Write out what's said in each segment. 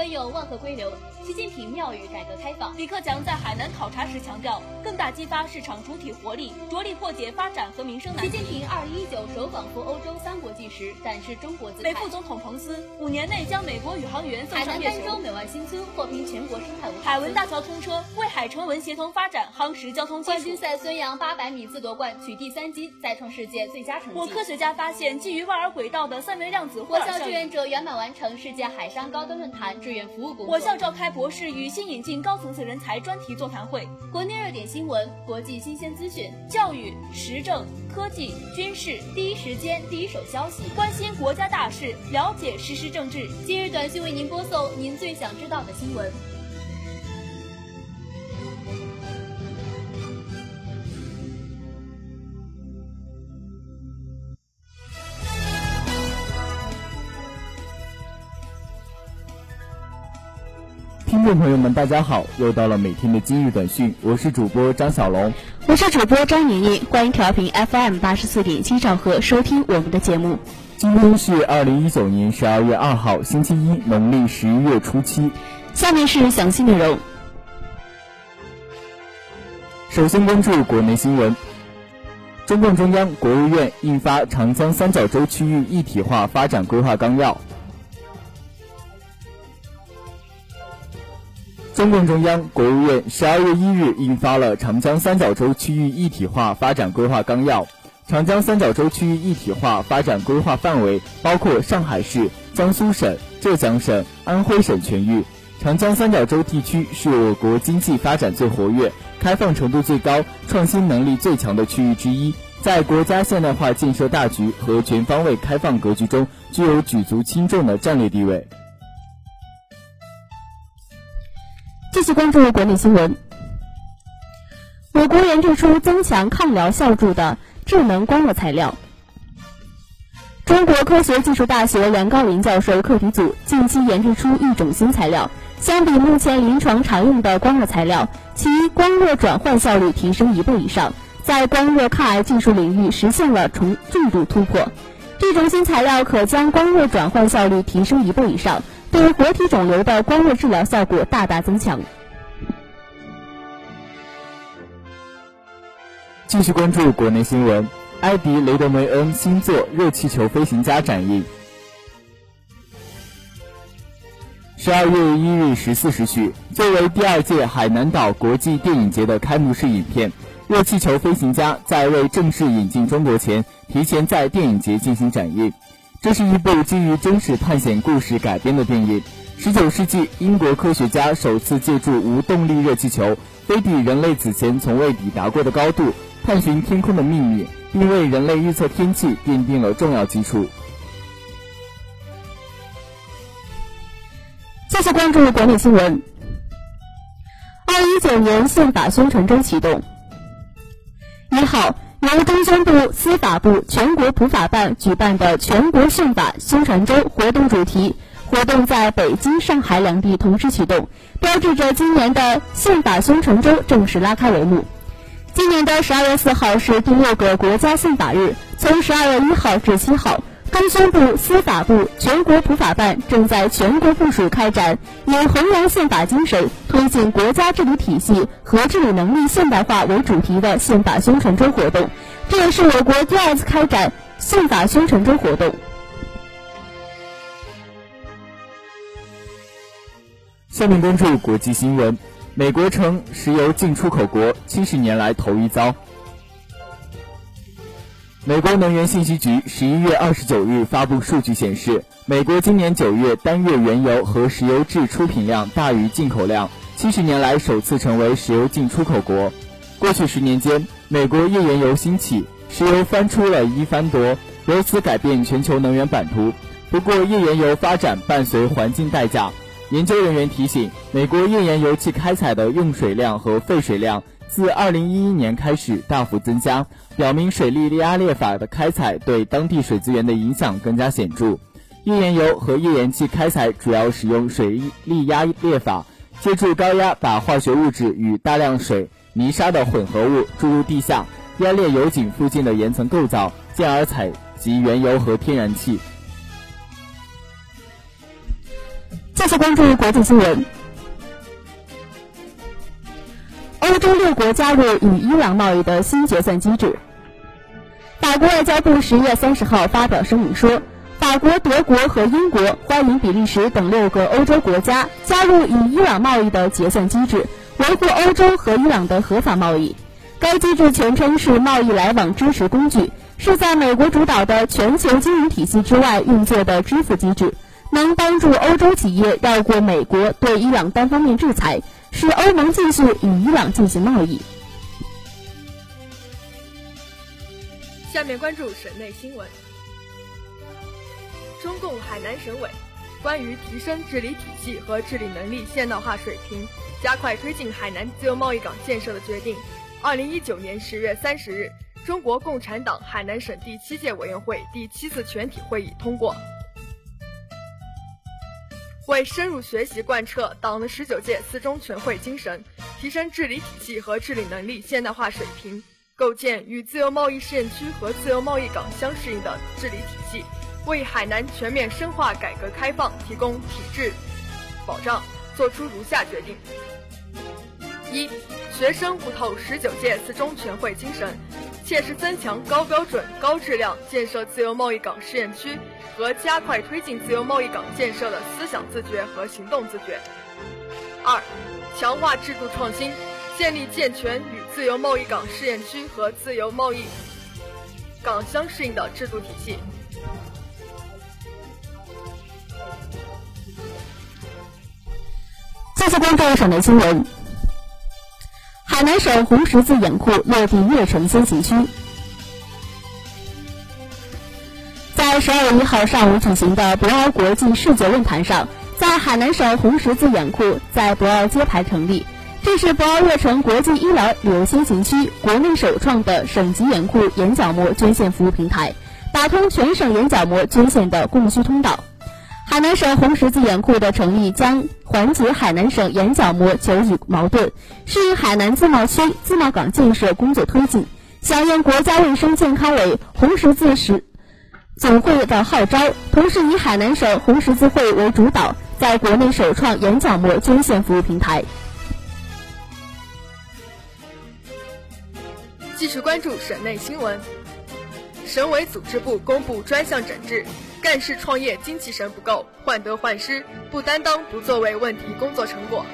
奔涌，万壑归流。习近平妙语改革开放。李克强在海南考察时强调，更大激发市场主体活力，着力破解发展和民生难题。习近平二零一九首访赴欧洲三国纪时，展示中国姿态。美副总统彭斯五年内将美国宇航员送上月球。海南儋州美万新村获评全国生态文海文大桥通车，为海成文协同发展夯实交通基础。冠军赛孙杨八百米自夺冠，取第三金，再创世界最佳成绩。我科学家发现，基于万尔轨道的三维量子。我校志愿者圆满完成世界海上高端论坛志愿服务工作。我校召开博士与新引进高层次人才专题座谈会。国内热点新闻、国际新鲜资讯、教育、时政、科技、军事，第一时间、第一手消息，关心国家大事，了解实时政治。今日短信为您播送您最想知道的新闻。听众朋友们，大家好！又到了每天的今日短讯，我是主播张小龙，我是主播张莹莹，欢迎调频 FM 八十四点七兆赫收听我们的节目。今天是二零一九年十二月二号，星期一，农历十一月初七。下面是详细内容。首先关注国内新闻，中共中央、国务院印发《长江三角洲区域一体化发展规划纲要》。中共中央、国务院十二月一日印发了《长江三角洲区域一体化发展规划纲要》。长江三角洲区域一体化发展规划范围包括上海市、江苏省、浙江省、安徽省全域。长江三角洲地区是我国经济发展最活跃、开放程度最高、创新能力最强的区域之一，在国家现代化建设大局和全方位开放格局中具有举足轻重的战略地位。继续关注国内新闻。我国研制出增强抗疗效助的智能光热材料。中国科学技术大学梁高林教授课题组近期研制出一种新材料，相比目前临床常用的光热材料，其光热转换效率提升一倍以上，在光热抗癌技术领域实现了重重度突破。这种新材料可将光热转换效率提升一倍以上。对于活体肿瘤的光热治疗效果大大增强。继续关注国内新闻，埃迪雷德梅恩新作《热气球飞行家》展映。十二月一日十四时许，作为第二届海南岛国际电影节的开幕式影片，《热气球飞行家》在未正式引进中国前，提前在电影节进行展映。这是一部基于真实探险故事改编的电影。十九世纪，英国科学家首次借助无动力热气球飞抵人类此前从未抵达过的高度，探寻天空的秘密，并为人类预测天气奠定了重要基础。继续关注国内新闻。二零一九年宪法宣传周启动。一号。由中宣部、司法部、全国普法办举办的全国宪法宣传周活动主题活动在北京、上海两地同时启动，标志着今年的宪法宣传周正式拉开帷幕。今年的十二月四号是第六个国家宪法日，从十二月一号至七号。中宣部、司法部、全国普法办正在全国部署开展以弘扬宪法精神、推进国家治理体系和治理能力现代化为主题的宪法宣传周活动，这也是我国第二次开展宪法宣传周活动。下面关注国际新闻：美国称石油进出口国七十年来头一遭。美国能源信息局十一月二十九日发布数据显示，美国今年九月单月原油和石油制出品量大于进口量，七十年来首次成为石油进出口国。过去十年间，美国页岩油兴起，石油翻出了一番多，由此改变全球能源版图。不过，页岩油发展伴随环境代价。研究人员提醒，美国页岩油气开采的用水量和废水量。自2011年开始大幅增加，表明水力压裂法的开采对当地水资源的影响更加显著。页岩油和页岩气开采主要使用水力压裂法，借助高压把化学物质与大量水、泥沙的混合物注入地下，压裂油井附近的岩层构造，进而采集原油和天然气。再次关注国际新闻。中六国加入与伊朗贸易的新结算机制。法国外交部十月三十号发表声明说，法国、德国和英国欢迎比利时等六个欧洲国家加入与伊朗贸易的结算机制，维护欧洲和伊朗的合法贸易。该机制全称是贸易来往支持工具，是在美国主导的全球金融体系之外运作的支付机制。能帮助欧洲企业绕过美国对伊朗单方面制裁，使欧盟继续与伊朗进行贸易。下面关注省内新闻。中共海南省委关于提升治理体系和治理能力现代化水平，加快推进海南自由贸易港建设的决定，二零一九年十月三十日，中国共产党海南省第七届委员会第七次全体会议通过。为深入学习贯彻党的十九届四中全会精神，提升治理体系和治理能力现代化水平，构建与自由贸易试验区和自由贸易港相适应的治理体系，为海南全面深化改革开放提供体制保障，作出如下决定：一、学生悟透十九届四中全会精神，切实增强高标准、高质量建设自由贸易港试验区。和加快推进自由贸易港建设的思想自觉和行动自觉。二、强化制度创新，建立健全与自由贸易港试验区和自由贸易港相适应的制度体系。再次关注省内新闻：海南省红十字眼库落地悦城先行区。在十二月一号上午举行的博鳌国际视觉论坛上，在海南省红十字眼库在博鳌揭牌成立，这是博鳌悦城国际医疗旅游先行区国内首创的省级眼库眼角膜捐献服务平台，打通全省眼角膜捐献的供需通道。海南省红十字眼库的成立将缓解海南省眼角膜久已矛盾，适应海南自贸区自贸港建设工作推进，响应国家卫生健康委红十字时。总会的号召，同时以海南省红十字会为主导，在国内首创眼角膜捐献服务平台。继续关注省内新闻，省委组织部公布专项整治，干事创业精气神不够，患得患失，不担当不作为问题工作成果。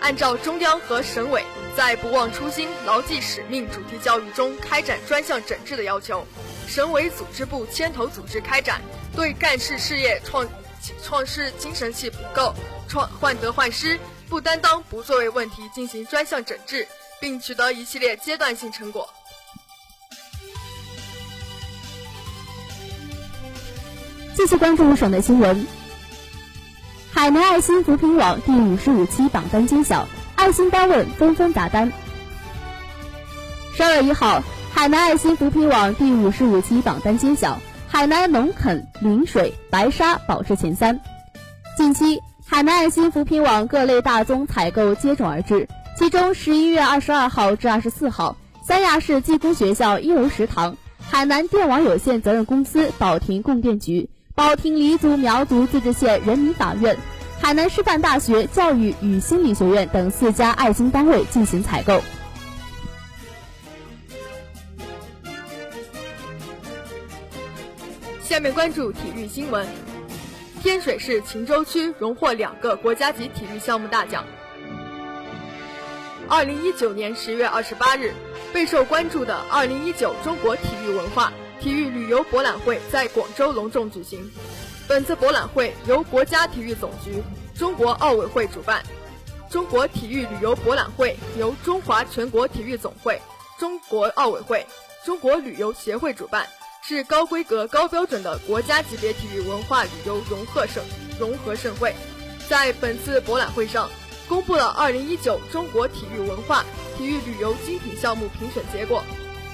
按照中央和省委在不忘初心、牢记使命主题教育中开展专项整治的要求，省委组织部牵头组织开展对干事事业创创事精神气不够、创患得患失、不担当不作为问题进行专项整治，并取得一系列阶段性成果。继续关注省内新闻。海南爱心扶贫网第五十五期榜单揭晓，爱心单位纷纷砸单。十二月一号，海南爱心扶贫网第五十五期榜单揭晓，海南农垦、临水、白沙保持前三。近期，海南爱心扶贫网各类大宗采购接踵而至，其中十一月二十二号至二十四号，三亚市技工学校一楼食堂、海南电网有限责任公司保亭供电局。保亭黎族苗族自治县人民法院、海南师范大学教育与心理学院等四家爱心单位进行采购。下面关注体育新闻：天水市秦州区荣获两个国家级体育项目大奖。二零一九年十月二十八日，备受关注的二零一九中国体育文化。体育旅游博览会在广州隆重举行。本次博览会由国家体育总局、中国奥委会主办。中国体育旅游博览会由中华全国体育总会、中国奥委会、中国旅游协会主办，是高规格、高标准的国家级别体育文化旅游融合盛融合盛会。在本次博览会上，公布了2019中国体育文化、体育旅游精品项目评选结果。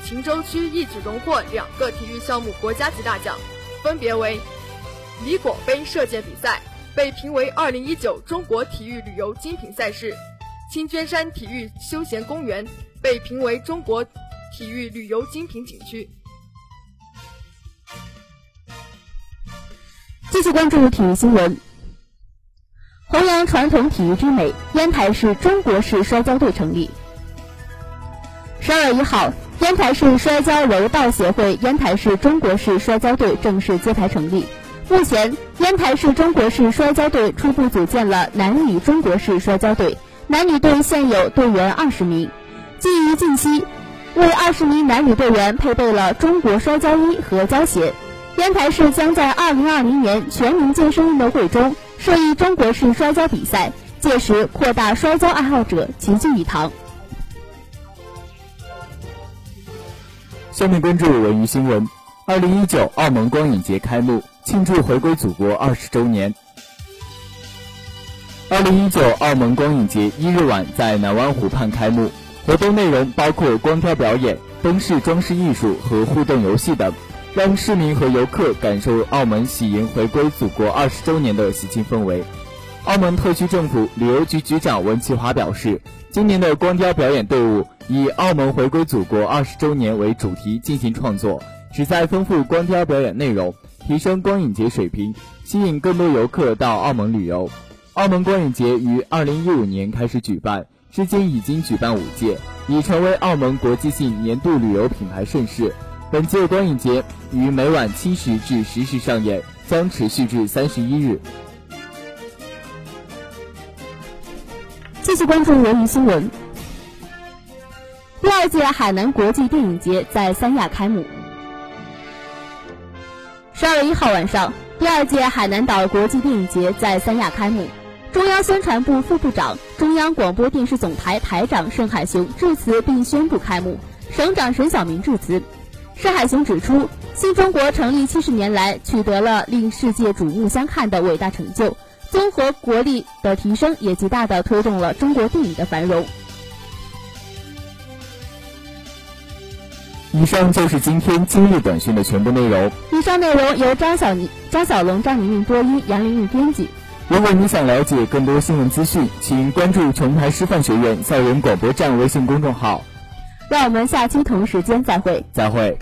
秦州区一举荣获两个体育项目国家级大奖，分别为李果杯射箭比赛被评为2019中国体育旅游精品赛事，青娟山体育休闲公园被评为中国体育旅游精品景区。继续关注体育新闻。弘扬传统体育之美，烟台市中国式摔跤队成立。十二月一号，烟台市摔跤柔道协会烟台市中国式摔跤队正式揭牌成立。目前，烟台市中国式摔跤队初步组建了男女中国式摔跤队，男女队现有队员二十名。基于近期，为二十名男女队员配备了中国摔跤衣和胶鞋。烟台市将在二零二零年全民健身运动会中设立中国式摔跤比赛，届时扩大摔跤爱好者齐聚一堂。下面关注文娱新闻：二零一九澳门光影节开幕，庆祝回归祖国二十周年。二零一九澳门光影节一日晚在南湾湖畔开幕，活动内容包括光雕表演、灯饰装饰艺术和互动游戏等。让市民和游客感受澳门喜迎回归祖国二十周年的喜庆氛围。澳门特区政府旅游局局长文其华表示，今年的光雕表演队伍以“澳门回归祖国二十周年”为主题进行创作，旨在丰富光雕表演内容，提升光影节水平，吸引更多游客到澳门旅游。澳门光影节于二零一五年开始举办，至今已经举办五届，已成为澳门国际性年度旅游品牌盛事。本届光影节于每晚七时至十时上演，将持续至三十一日。继续关注文娱新闻。第二届海南国际电影节在三亚开幕。十二月一号晚上，第二届海南岛国际电影节在三亚开幕。中央宣传部副部长、中央广播电视总台台长盛海雄致辞并宣布开幕，省长沈晓明致辞。盛海雄指出，新中国成立七十年来，取得了令世界瞩目相看的伟大成就，综合国力的提升也极大的推动了中国电影的繁荣。以上就是今天今日短讯的全部内容。以上内容由张小宁、张小龙、张宁宁播音，杨玲玲编辑。如果你想了解更多新闻资讯，请关注琼台师范学院校园广播站微信公众号。让我们下期同时间再会。再会。